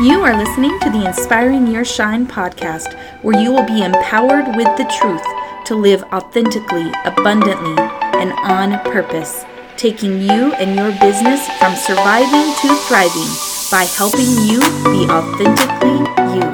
You are listening to the Inspiring Your Shine podcast, where you will be empowered with the truth to live authentically, abundantly, and on purpose, taking you and your business from surviving to thriving by helping you be authentically you.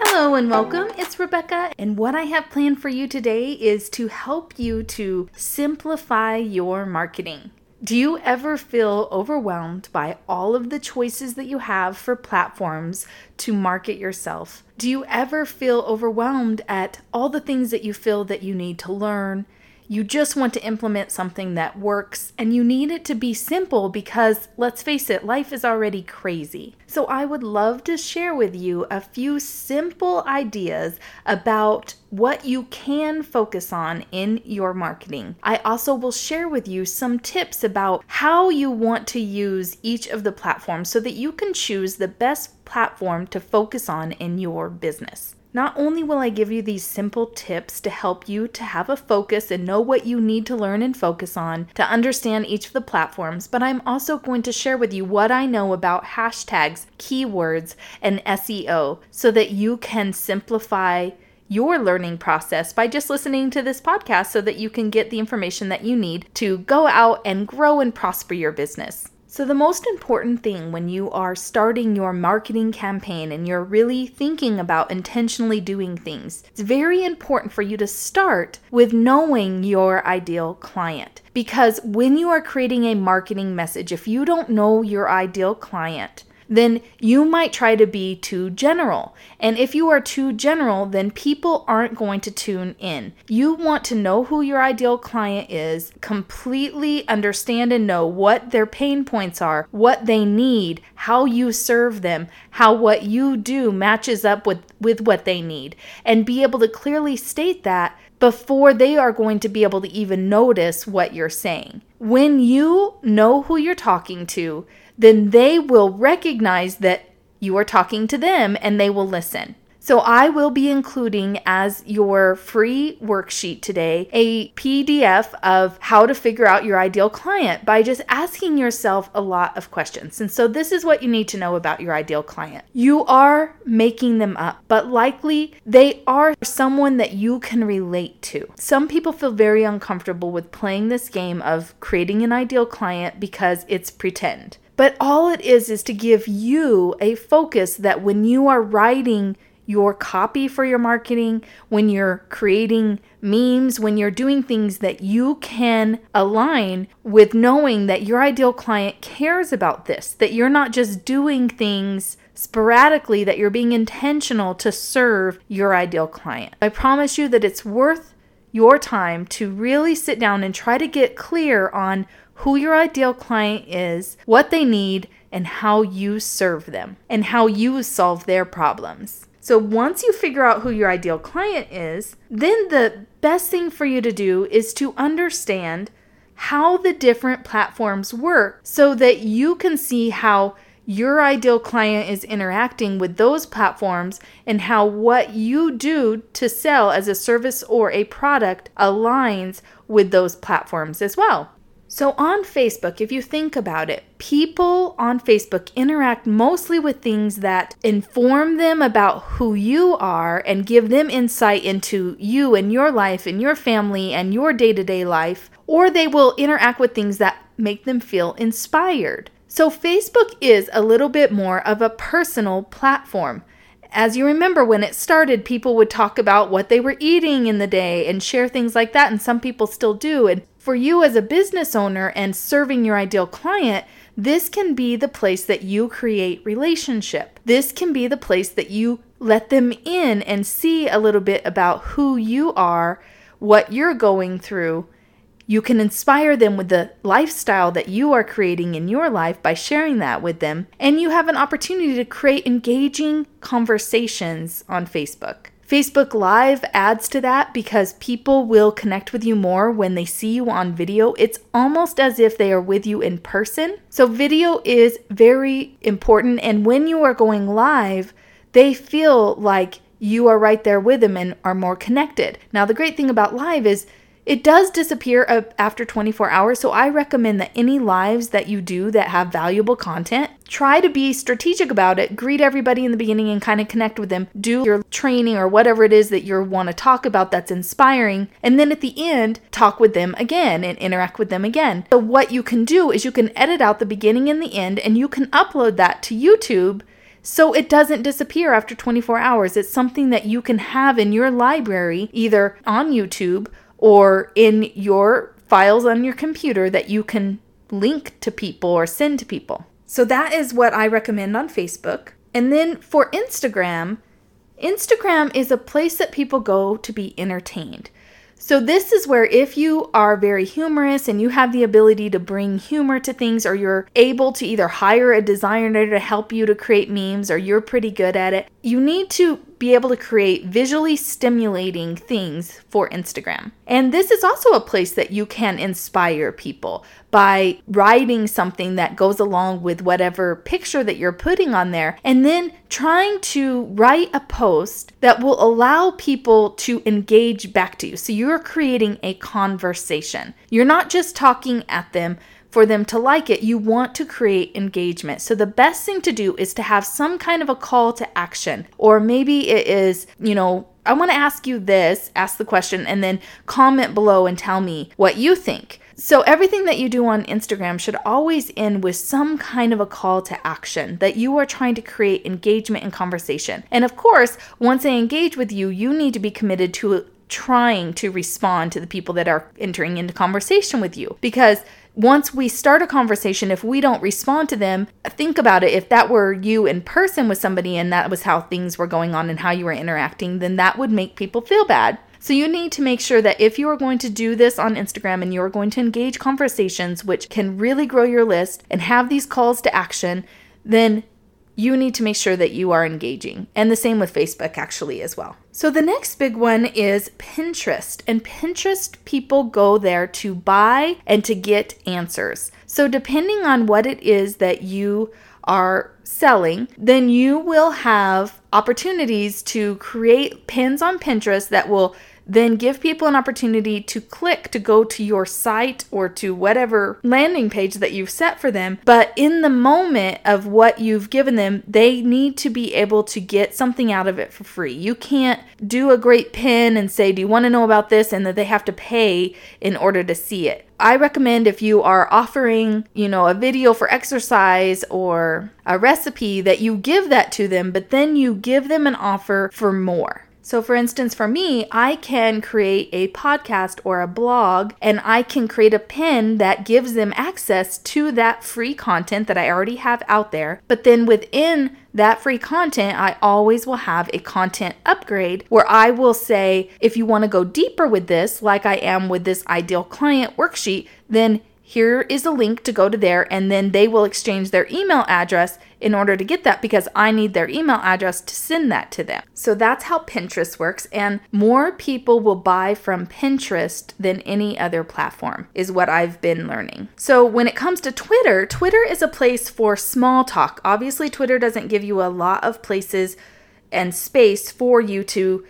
Hello and welcome. It's Rebecca, and what I have planned for you today is to help you to simplify your marketing. Do you ever feel overwhelmed by all of the choices that you have for platforms to market yourself? Do you ever feel overwhelmed at all the things that you feel that you need to learn you just want to implement something that works and you need it to be simple because, let's face it, life is already crazy. So, I would love to share with you a few simple ideas about what you can focus on in your marketing. I also will share with you some tips about how you want to use each of the platforms so that you can choose the best platform to focus on in your business. Not only will I give you these simple tips to help you to have a focus and know what you need to learn and focus on to understand each of the platforms, but I'm also going to share with you what I know about hashtags, keywords, and SEO so that you can simplify your learning process by just listening to this podcast so that you can get the information that you need to go out and grow and prosper your business. So, the most important thing when you are starting your marketing campaign and you're really thinking about intentionally doing things, it's very important for you to start with knowing your ideal client. Because when you are creating a marketing message, if you don't know your ideal client, then you might try to be too general. And if you are too general, then people aren't going to tune in. You want to know who your ideal client is, completely understand and know what their pain points are, what they need, how you serve them, how what you do matches up with, with what they need, and be able to clearly state that before they are going to be able to even notice what you're saying. When you know who you're talking to, then they will recognize that you are talking to them and they will listen. So, I will be including as your free worksheet today a PDF of how to figure out your ideal client by just asking yourself a lot of questions. And so, this is what you need to know about your ideal client. You are making them up, but likely they are someone that you can relate to. Some people feel very uncomfortable with playing this game of creating an ideal client because it's pretend. But all it is is to give you a focus that when you are writing your copy for your marketing, when you're creating memes, when you're doing things that you can align with knowing that your ideal client cares about this, that you're not just doing things sporadically, that you're being intentional to serve your ideal client. I promise you that it's worth your time to really sit down and try to get clear on who your ideal client is, what they need, and how you serve them, and how you solve their problems. So once you figure out who your ideal client is, then the best thing for you to do is to understand how the different platforms work so that you can see how your ideal client is interacting with those platforms and how what you do to sell as a service or a product aligns with those platforms as well. So, on Facebook, if you think about it, people on Facebook interact mostly with things that inform them about who you are and give them insight into you and your life and your family and your day to day life, or they will interact with things that make them feel inspired. So, Facebook is a little bit more of a personal platform. As you remember, when it started, people would talk about what they were eating in the day and share things like that, and some people still do. And for you as a business owner and serving your ideal client, this can be the place that you create relationship. This can be the place that you let them in and see a little bit about who you are, what you're going through. You can inspire them with the lifestyle that you are creating in your life by sharing that with them. And you have an opportunity to create engaging conversations on Facebook. Facebook Live adds to that because people will connect with you more when they see you on video. It's almost as if they are with you in person. So, video is very important. And when you are going live, they feel like you are right there with them and are more connected. Now, the great thing about live is It does disappear after 24 hours, so I recommend that any lives that you do that have valuable content, try to be strategic about it. Greet everybody in the beginning and kind of connect with them. Do your training or whatever it is that you want to talk about that's inspiring. And then at the end, talk with them again and interact with them again. So, what you can do is you can edit out the beginning and the end and you can upload that to YouTube so it doesn't disappear after 24 hours. It's something that you can have in your library, either on YouTube or in your files on your computer that you can link to people or send to people. So that is what I recommend on Facebook. And then for Instagram, Instagram is a place that people go to be entertained. So, this is where if you are very humorous and you have the ability to bring humor to things, or you're able to either hire a designer to help you to create memes, or you're pretty good at it, you need to be able to create visually stimulating things for Instagram. And this is also a place that you can inspire people by writing something that goes along with whatever picture that you're putting on there, and then trying to write a post that will allow people to engage back to you. So you're creating a conversation. You're not just talking at them for them to like it, you want to create engagement. So the best thing to do is to have some kind of a call to action, or maybe it is, you know, I want to ask you this, ask the question, and then comment below and tell me what you think. So, everything that you do on Instagram should always end with some kind of a call to action that you are trying to create engagement and conversation. And of course, once they engage with you, you need to be committed to trying to respond to the people that are entering into conversation with you because once we start a conversation, if we don't respond to them, think about it. If that were you in person with somebody and that was how things were going on and how you were interacting, then that would make people feel bad. So you need to make sure that if you are going to do this on Instagram and you're going to engage conversations which can really grow your list and have these calls to action, then you need to make sure that you are engaging. And the same with Facebook, actually, as well. So, the next big one is Pinterest. And Pinterest, people go there to buy and to get answers. So, depending on what it is that you are selling, then you will have opportunities to create pins on Pinterest that will then give people an opportunity to click to go to your site or to whatever landing page that you've set for them. But in the moment of what you've given them, they need to be able to get something out of it for free. You can't do a great pin and say, Do you want to know about this? and that they have to pay in order to see it. I recommend if you are offering, you know, a video for exercise or a recipe that you give that to them, but then you give them an offer for more. So, for instance, for me, I can create a podcast or a blog and I can create a pin that gives them access to that free content that I already have out there. But then within that free content, I always will have a content upgrade where I will say, if you want to go deeper with this, like I am with this ideal client worksheet, then here is a link to go to there, and then they will exchange their email address in order to get that because I need their email address to send that to them. So that's how Pinterest works, and more people will buy from Pinterest than any other platform, is what I've been learning. So when it comes to Twitter, Twitter is a place for small talk. Obviously, Twitter doesn't give you a lot of places and space for you to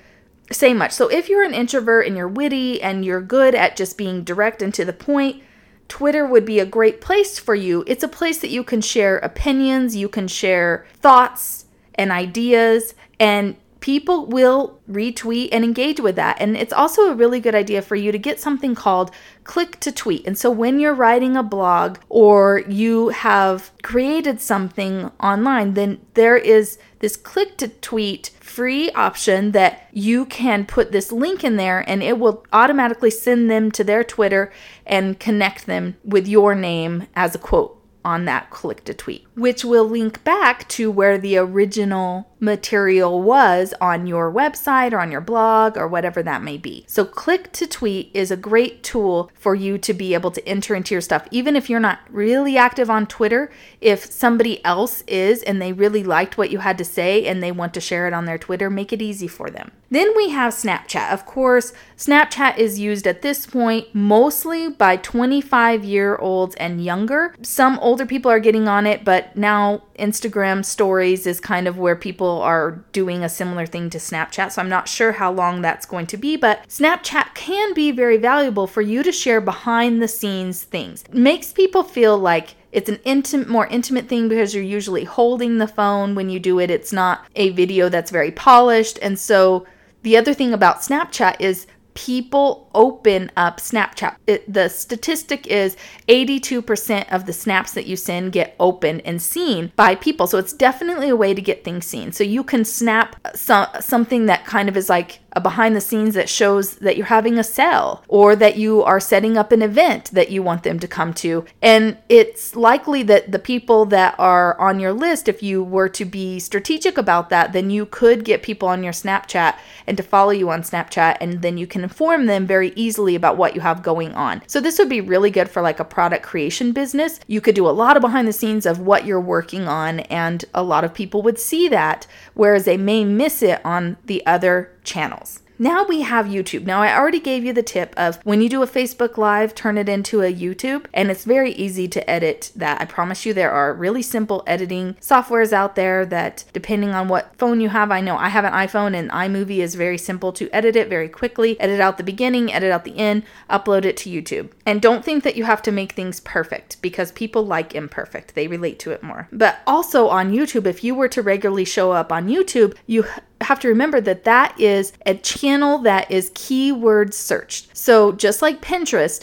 say much. So if you're an introvert and you're witty and you're good at just being direct and to the point, Twitter would be a great place for you. It's a place that you can share opinions, you can share thoughts and ideas, and people will retweet and engage with that. And it's also a really good idea for you to get something called click to tweet. And so when you're writing a blog or you have created something online, then there is this click to tweet free option that you can put this link in there and it will automatically send them to their Twitter and connect them with your name as a quote on that click to tweet, which will link back to where the original material was on your website or on your blog or whatever that may be. So, click to tweet is a great tool for you to be able to enter into your stuff. Even if you're not really active on Twitter, if somebody else is and they really liked what you had to say and they want to share it on their Twitter, make it easy for them. Then we have Snapchat. Of course, Snapchat is used at this point mostly by 25 year olds and younger. Some older people are getting on it, but now Instagram stories is kind of where people are doing a similar thing to Snapchat. So I'm not sure how long that's going to be, but Snapchat can be very valuable for you to share behind the scenes things. It makes people feel like it's an intimate, more intimate thing because you're usually holding the phone when you do it. It's not a video that's very polished. And so the other thing about Snapchat is people open up Snapchat. It, the statistic is 82% of the snaps that you send get opened and seen by people. So it's definitely a way to get things seen. So you can snap uh, some, something that kind of is like behind the scenes that shows that you're having a sale or that you are setting up an event that you want them to come to. And it's likely that the people that are on your list, if you were to be strategic about that, then you could get people on your Snapchat and to follow you on Snapchat, and then you can inform them very easily about what you have going on. So this would be really good for like a product creation business. You could do a lot of behind the scenes of what you're working on, and a lot of people would see that, whereas they may miss it on the other channels. Now we have YouTube. Now, I already gave you the tip of when you do a Facebook Live, turn it into a YouTube, and it's very easy to edit that. I promise you, there are really simple editing softwares out there that, depending on what phone you have, I know I have an iPhone and iMovie is very simple to edit it very quickly. Edit out the beginning, edit out the end, upload it to YouTube. And don't think that you have to make things perfect because people like imperfect, they relate to it more. But also on YouTube, if you were to regularly show up on YouTube, you have to remember that that is a channel that is keyword searched. So just like Pinterest,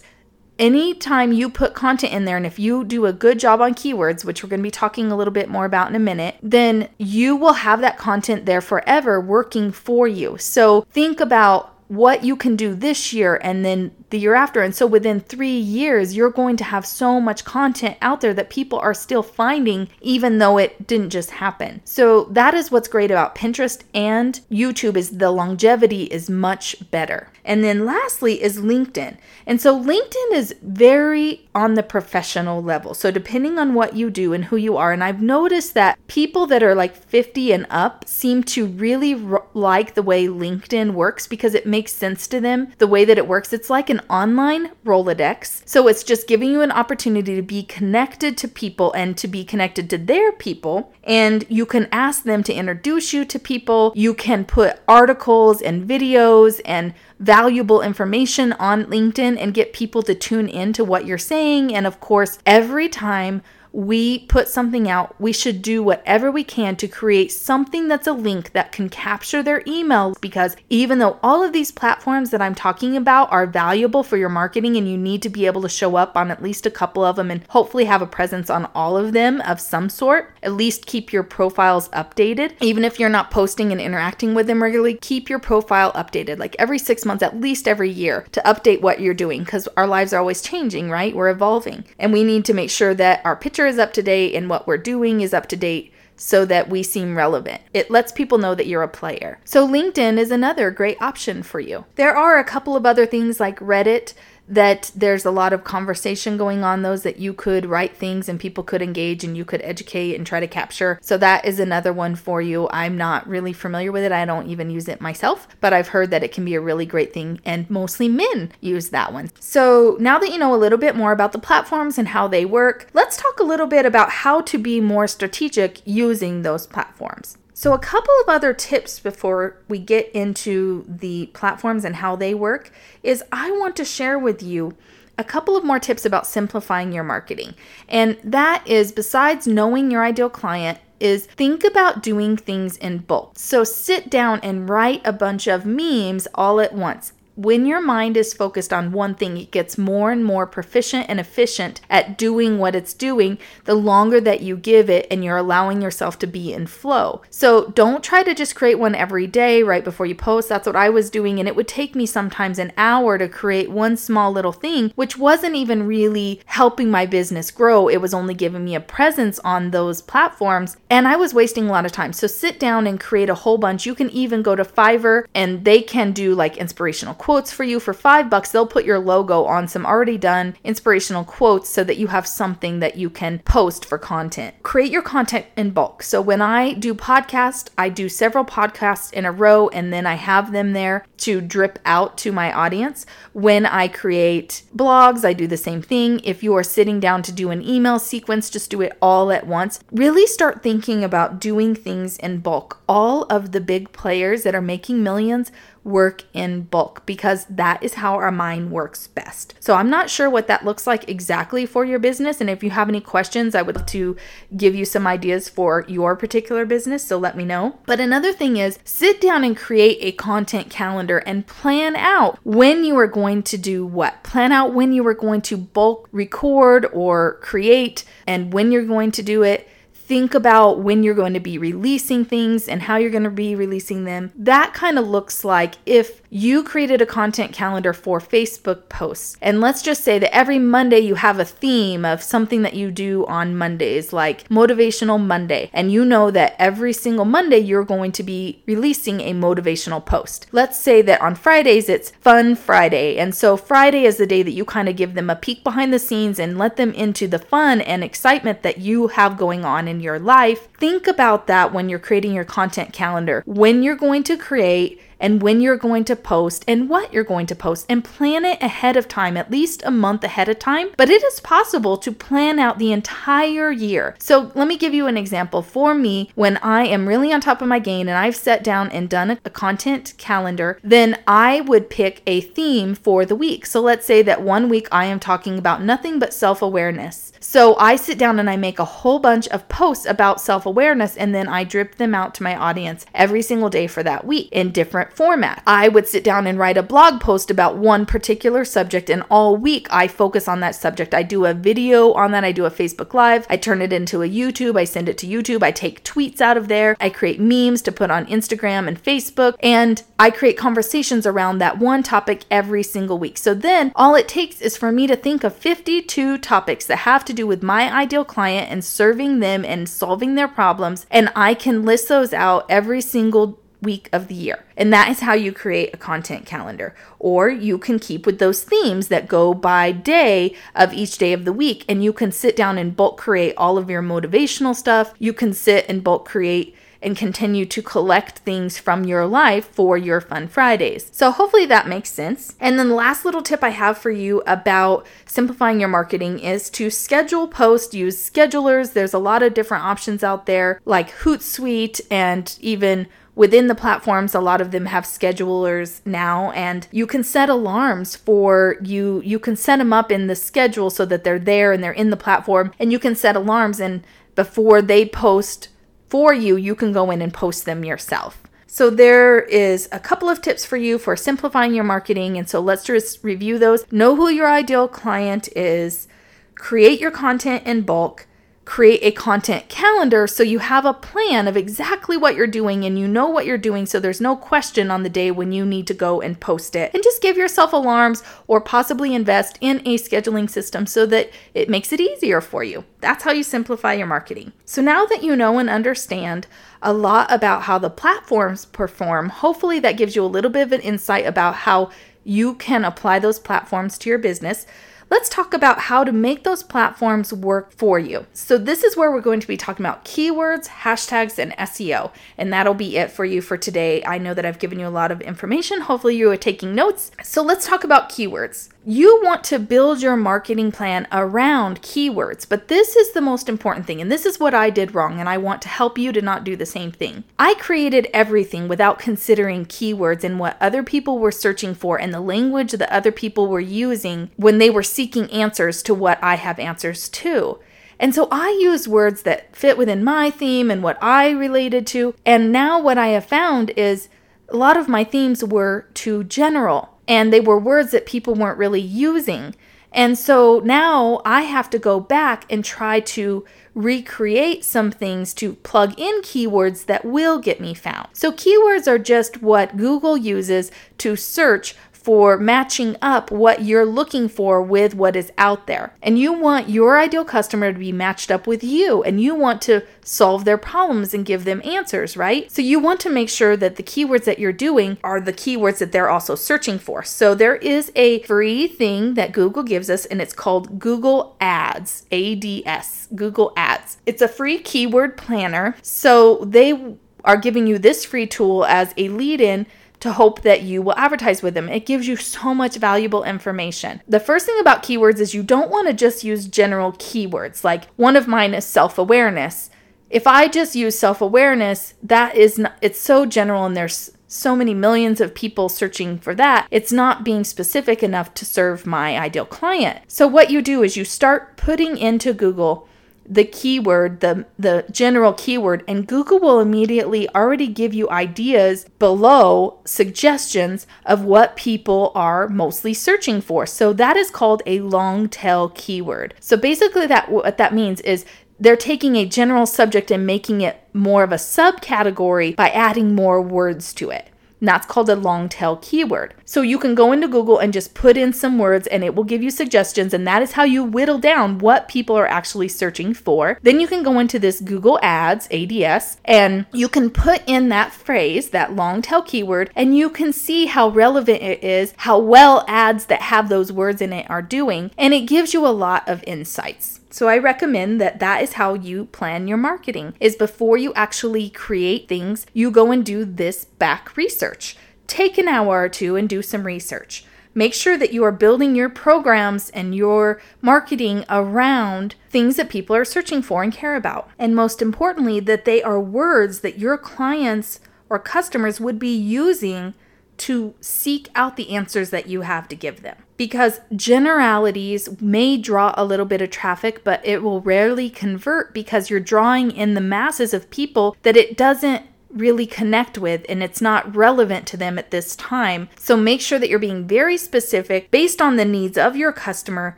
anytime you put content in there and if you do a good job on keywords which we're going to be talking a little bit more about in a minute then you will have that content there forever working for you so think about what you can do this year and then the year after. And so within three years, you're going to have so much content out there that people are still finding, even though it didn't just happen. So that is what's great about Pinterest and YouTube is the longevity is much better. And then lastly is LinkedIn. And so LinkedIn is very on the professional level. So depending on what you do and who you are, and I've noticed that people that are like 50 and up seem to really r- like the way LinkedIn works because it makes sense to them. The way that it works, it's like an online Rolodex. So it's just giving you an opportunity to be connected to people and to be connected to their people. And you can ask them to introduce you to people. You can put articles and videos and valuable information on LinkedIn and get people to tune in to what you're saying. And of course, every time we put something out, we should do whatever we can to create something that's a link that can capture their email because even though all of these platforms that I'm talking about are valuable for your marketing and you need to be able to show up on at least a couple of them and hopefully have a presence on all of them of some sort, at least keep your profiles updated. Even if you're not posting and interacting with them regularly, keep your profile updated like every six months, at least every year to update what you're doing because our lives are always changing, right? We're evolving and we need to make sure that our picture is up to date and what we're doing is up to date so that we seem relevant. It lets people know that you're a player. So, LinkedIn is another great option for you. There are a couple of other things like Reddit that there's a lot of conversation going on those that you could write things and people could engage and you could educate and try to capture. So that is another one for you. I'm not really familiar with it. I don't even use it myself, but I've heard that it can be a really great thing and mostly men use that one. So now that you know a little bit more about the platforms and how they work, let's talk a little bit about how to be more strategic using those platforms. So, a couple of other tips before we get into the platforms and how they work is I want to share with you a couple of more tips about simplifying your marketing. And that is besides knowing your ideal client, is think about doing things in bulk. So sit down and write a bunch of memes all at once when your mind is focused on one thing, it gets more and more proficient and efficient at doing what it's doing the longer that you give it and you're allowing yourself to be in flow. So don't try to just create one every day right before you post. That's what I was doing. And it would take me sometimes an hour to create one small little thing, which wasn't even really helping my business grow. It was only giving me a presence on those platforms. And I was wasting a lot of time. So sit down and create a whole bunch. You can even go to Fiverr and they can do like inspirational quotes for you for five bucks. They'll put your logo on some already done inspirational quotes so that you have something that you can post for content. Create your content in bulk. So when I do podcast, I do several podcasts in a row and then I have them there to drip out to my audience. When I create blogs, I do the same thing. If you are sitting down to do an email sequence, just do it all at once. Really start thinking about doing things in bulk. All of the big players that are making millions work in bulk because that is how our mind works best. So I'm not sure what that looks like exactly for your business. And if you have any questions, I would to give you some ideas for your particular business. So let me know. But another thing is sit down and create a content calendar and plan out when you are going to do what. Plan out when you are going to bulk record or create and when you're going to do it think about when you're going to be releasing things and how you're going to be releasing them. That kind of looks like if you created a content calendar for Facebook posts. And let's just say that every Monday you have a theme of something that you do on Mondays, like Motivational Monday. And you know that every single Monday you're going to be releasing a motivational post. Let's say that on Fridays it's Fun Friday. And so Friday is the day that you kind of give them a peek behind the scenes and let them into the fun and excitement that you have going on in your life. Think about that when you're creating your content calendar. When you're going to create and when you're going to post and what you're going to post and plan it ahead of time, at least a month ahead of time. But it is possible to plan out the entire year. So let me give you an example. For me, when I am really on top of my game and I've sat down and done a, a content calendar, then I would pick a theme for the week. So let's say that one week I am talking about nothing but self awareness. So I sit down and I make a whole bunch of posts about self awareness and then I drip them out to my audience every single day for that week in different format. I would sit down and write a blog post about one particular subject, and all week I focus on that subject. I do a video on that, I do a Facebook Live, I turn it into a YouTube, I send it to YouTube, I take tweets out of there, I create memes to put on Instagram and Facebook, and I create conversations around that one topic every single week. So then all it takes is for me to think of 52 topics that have to do with my ideal client and serving them and solving their problems, and I can list those out every single week of the year. And that is how you create a content calendar. Or you can keep with those themes that go by day of each day of the week. And you can sit down and bulk create all of your motivational stuff. You can sit and bulk create and continue to collect things from your life for your Fun Fridays. So, hopefully, that makes sense. And then, the last little tip I have for you about simplifying your marketing is to schedule posts, use schedulers. There's a lot of different options out there, like Hootsuite and even within the platforms a lot of them have schedulers now and you can set alarms for you you can set them up in the schedule so that they're there and they're in the platform and you can set alarms and before they post for you you can go in and post them yourself. So there is a couple of tips for you for simplifying your marketing and so let's just review those. Know who your ideal client is. Create your content in bulk create a content calendar so you have a plan of exactly what you're doing and you know what you're doing so there's no question on the day when you need to go and post it. And just give yourself alarms or possibly invest in a scheduling system so that it makes it easier for you. That's how you simplify your marketing. So now that you know and understand a lot about how the platforms perform, hopefully that gives you a little bit of an insight about how you can apply those platforms to your business let's talk about how to make those platforms work for you. So, this is where we're going to be talking about keywords, hashtags, and SEO. And that'll be it for you for today. I know that I've given you a lot of information. Hopefully, you are taking notes. So, let's talk about keywords. You want to build your marketing plan around keywords, but this is the most important thing, and this is what I did wrong, and I want to help you to not do the same thing. I created everything without considering keywords and what other people were searching for and the language that other people were using when they were seeking answers to what I have answers to. And so I use words that fit within my theme and what I related to. And now what I have found is a lot of my themes were too general and they were words that people weren't really using. And so now I have to go back and try to recreate some things to plug in keywords that will get me found. So, keywords are just what Google uses to search for matching up what you're looking for with what is out there. And you want your ideal customer to be matched up with you and you want to solve their problems and give them answers, right? So you want to make sure that the keywords that you're doing are the keywords that they're also searching for. So there is a free thing that Google gives us and it's called Google Ads, A D S, Google Ads. It's a free keyword planner. So they are giving you this free tool as a lead in to hope that you will advertise with them. It gives you so much valuable information. The first thing about keywords is you don't want to just use general keywords. Like one of mine is self awareness. If I just use self awareness, that is not, it's so general and there's so many millions of people searching for that, it's not being specific enough to serve my ideal client. So, what you do is you start putting into Google the keyword, the, the general keyword, and Google will immediately already give you ideas below, suggestions of what people are mostly searching for. So that is called a long tail keyword. So basically, that what that means is they're taking a general subject and making it more of a subcategory by adding more words to it. And that's called a long tail keyword. So you can go into Google and just put in some words and it will give you suggestions. And that is how you whittle down what people are actually searching for. Then you can go into this Google Ads, ADS, and you can put in that phrase, that long tail keyword, and you can see how relevant it is, how well ads that have those words in it are doing. And it gives you a lot of insights. So I recommend that that is how you plan your marketing is before you actually create things, you go and do this back research. Take an hour or two and do some research. Make sure that you are building your programs and your marketing around things that people are searching for and care about. And most importantly, that they are words that your clients or customers would be using to seek out the answers that you have to give them. Because generalities may draw a little bit of traffic, but it will rarely convert because you're drawing in the masses of people that it doesn't really connect with and it's not relevant to them at this time. So make sure that you're being very specific based on the needs of your customer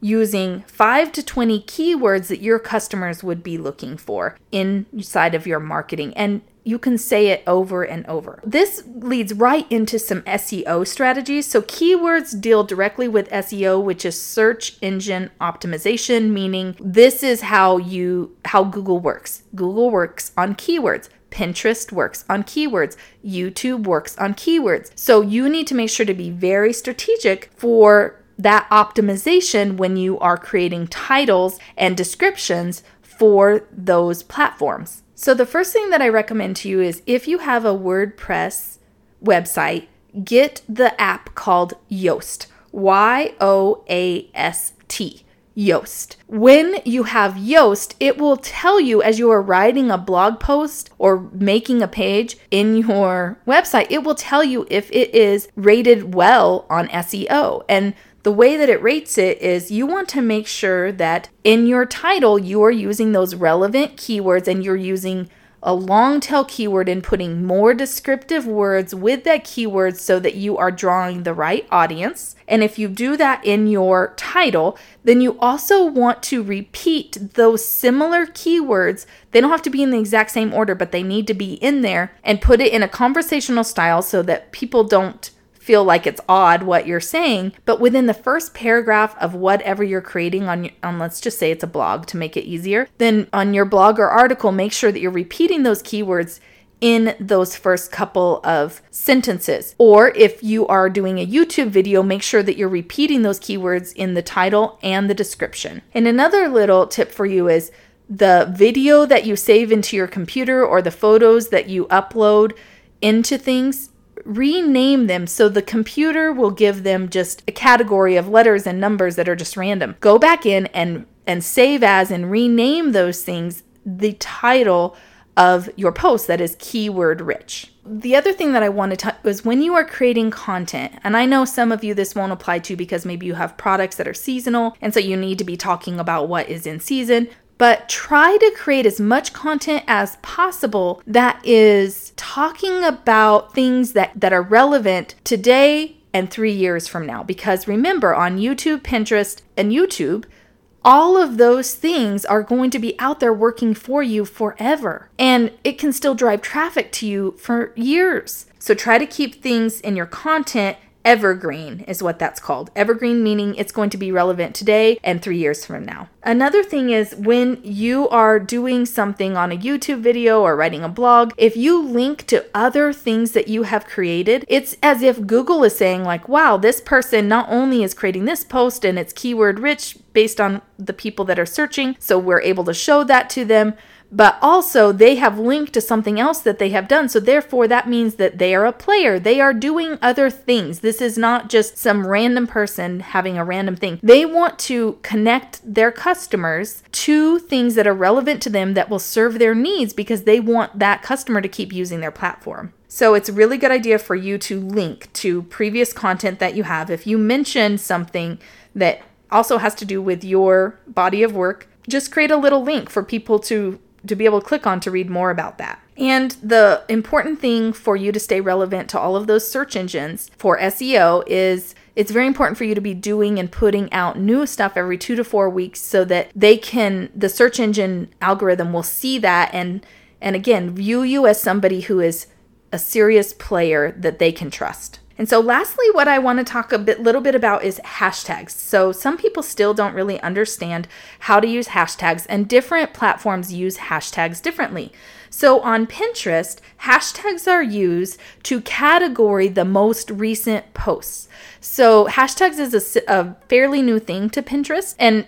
using 5 to 20 keywords that your customers would be looking for inside of your marketing. And you can say it over and over. This leads right into some SEO strategies. So, keywords deal directly with SEO, which is search engine optimization, meaning this is how you how Google works. Google works on keywords. Pinterest works on keywords. YouTube works on keywords. So, you need to make sure to be very strategic for that optimization when you are creating titles and descriptions for those platforms. So, the first thing that I recommend to you is if you have a WordPress website, get the app called Yoast. Y O A S T. Yoast. When you have Yoast, it will tell you as you are writing a blog post or making a page in your website, it will tell you if it is rated well on SEO. And the way that it rates it is you want to make sure that in your title you are using those relevant keywords and you're using a long tail keyword and putting more descriptive words with that keyword so that you are drawing the right audience. And if you do that in your title, then you also want to repeat those similar keywords. They don't have to be in the exact same order, but they need to be in there and put it in a conversational style so that people don't feel like it's odd what you're saying, but within the first paragraph of whatever you're creating on, on let's just say it's a blog to make it easier, then on your blog or article, make sure that you're repeating those keywords in those first couple of sentences. Or if you are doing a YouTube video, make sure that you're repeating those keywords in the title and the description. And another little tip for you is the video that you save into your computer or the photos that you upload into things rename them so the computer will give them just a category of letters and numbers that are just random. Go back in and and save as and rename those things the title of your post that is keyword rich. The other thing that I want to talk is when you are creating content, and I know some of you this won't apply to because maybe you have products that are seasonal, and so you need to be talking about what is in season but try to create as much content as possible that is talking about things that, that are relevant today and three years from now. Because remember, on YouTube, Pinterest, and YouTube, all of those things are going to be out there working for you forever. And it can still drive traffic to you for years. So try to keep things in your content evergreen, is what that's called. Evergreen meaning it's going to be relevant today and three years from now. Another thing is when you are doing something on a YouTube video or writing a blog, if you link to other things that you have created, it's as if Google is saying, like, wow, this person not only is creating this post and it's keyword rich based on the people that are searching, so we're able to show that to them but also they have linked to something else that they have done. So therefore, that means that they are a player. They are doing other things. This is not just some random person having a random thing. They want to connect their customers to things that are relevant to them that will serve their needs because they want that customer to keep using their platform. So it's a really good idea for you to link to previous content that you have. If you mention something that also has to do with your body of work, just create a little link for people to to be able to click on to read more about that. And the important thing for you to stay relevant to all of those search engines for SEO is it's very important for you to be doing and putting out new stuff every 2 to 4 weeks so that they can the search engine algorithm will see that and and again view you as somebody who is a serious player that they can trust. And so, lastly, what I want to talk a bit, little bit about is hashtags. So, some people still don't really understand how to use hashtags, and different platforms use hashtags differently. So, on Pinterest, hashtags are used to category the most recent posts. So, hashtags is a, a fairly new thing to Pinterest, and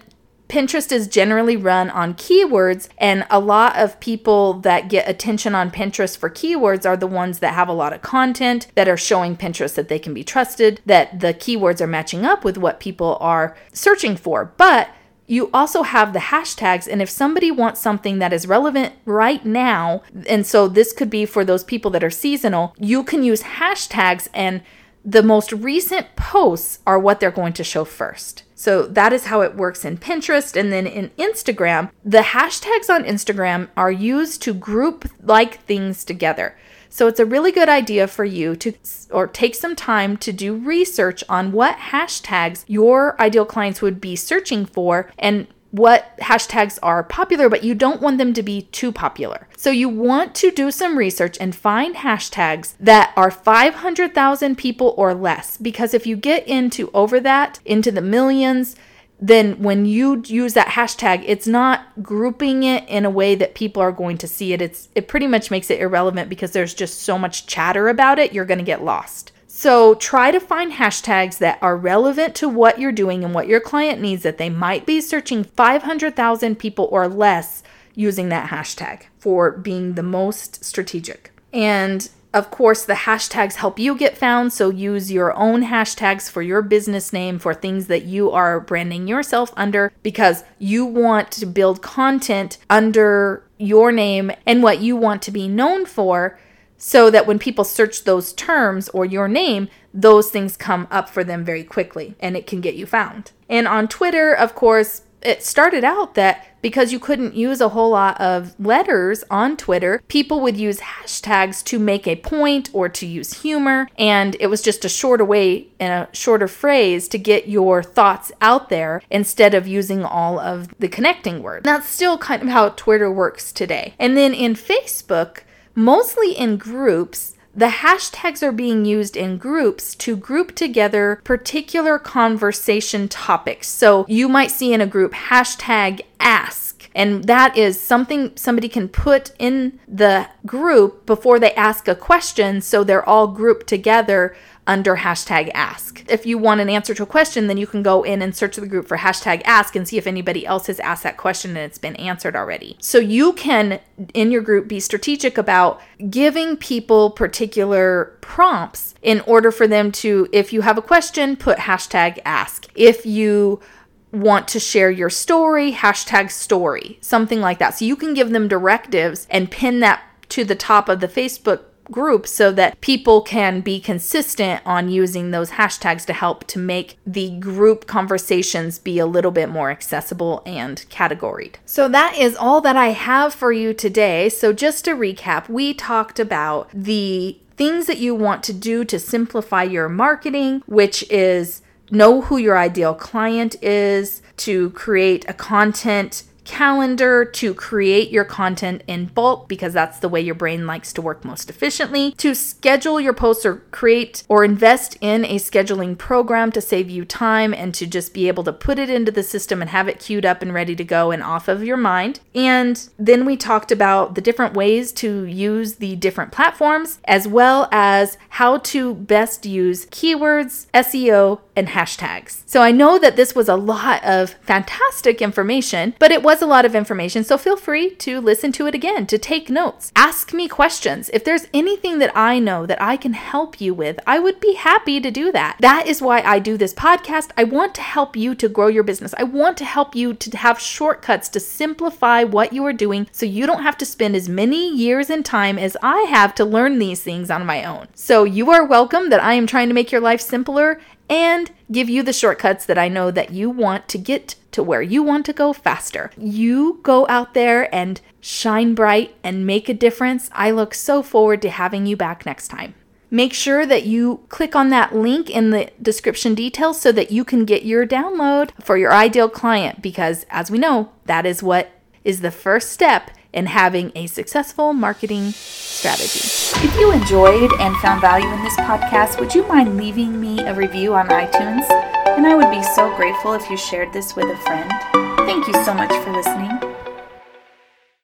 Pinterest is generally run on keywords, and a lot of people that get attention on Pinterest for keywords are the ones that have a lot of content that are showing Pinterest that they can be trusted, that the keywords are matching up with what people are searching for. But you also have the hashtags, and if somebody wants something that is relevant right now, and so this could be for those people that are seasonal, you can use hashtags, and the most recent posts are what they're going to show first. So that is how it works in Pinterest. And then in Instagram, the hashtags on Instagram are used to group like things together. So it's a really good idea for you to or take some time to do research on what hashtags your ideal clients would be searching for and what hashtags are popular, but you don't want them to be too popular. So you want to do some research and find hashtags that are 500,000 people or less. Because if you get into over that, into the millions, then when you use that hashtag, it's not grouping it in a way that people are going to see it. It's it pretty much makes it irrelevant because there's just so much chatter about it, you're going to get lost. So try to find hashtags that are relevant to what you're doing and what your client needs that they might be searching 500,000 people or less using that hashtag for being the most strategic. And of course, the hashtags help you get found, so use your own hashtags for your business name for things that you are branding yourself under because you want to build content under your name and what you want to be known for so that when people search those terms or your name, those things come up for them very quickly and it can get you found. And on Twitter, of course, it started out that because you couldn't use a whole lot of letters on Twitter, people would use hashtags to make a point or to use humor. And it was just a shorter way and a shorter phrase to get your thoughts out there instead of using all of the connecting words. That's still kind of how Twitter works today. And then in Facebook, mostly in groups. The hashtags are being used in groups to group together particular conversation topics. So you might see in a group hashtag ask. And that is something somebody can put in the group before they ask a question so they're all grouped together under hashtag ask. If you want an answer to a question, then you can go in and search the group for hashtag ask and see if anybody else has asked that question and it's been answered already. So you can, in your group, be strategic about giving people particular prompts in order for them to, if you have a question, put hashtag ask. If you want to share your story, hashtag story, something like that. So you can give them directives and pin that to the top of the Facebook group so that people can be consistent on using those hashtags to help to make the group conversations be a little bit more accessible and categoried. So that is all that I have for you today. So just to recap, we talked about the things that you want to do to simplify your marketing, which is know who your ideal client is, to create a content calendar, to create your content in bulk because that's the way your brain likes to work most efficiently, to schedule your posts or create or invest in a scheduling program to save you time and to just be able to put it into the system and have it queued up and ready to go and off of your mind. And then we talked about the different ways to use the different platforms as well as how to best use keywords, SEO, and hashtags. So I know that this was a lot of fantastic information, but it was a lot of information. So feel free to listen to it again, to take notes. Ask me questions. If there's anything that I know that I can help you with, I would be happy to do that. That is why I do this podcast. I want to help you to grow your business. I want to help you to have shortcuts to simplify what you are doing so you don't have to spend as many years and time as I have to learn these things on my own. So you are welcome that I am trying to make your life simpler and give you the shortcuts that I know that you want to get to where you want to go faster. You go out there and shine bright and make a difference. I look so forward to having you back next time. Make sure that you click on that link in the description details so that you can get your download for your ideal client because, as we know, that is what is the first step in having a successful marketing strategy. If you enjoyed and found value in this podcast, would you mind leaving me a review on iTunes? And I would be so grateful if you shared this with a friend. Thank you so much for listening.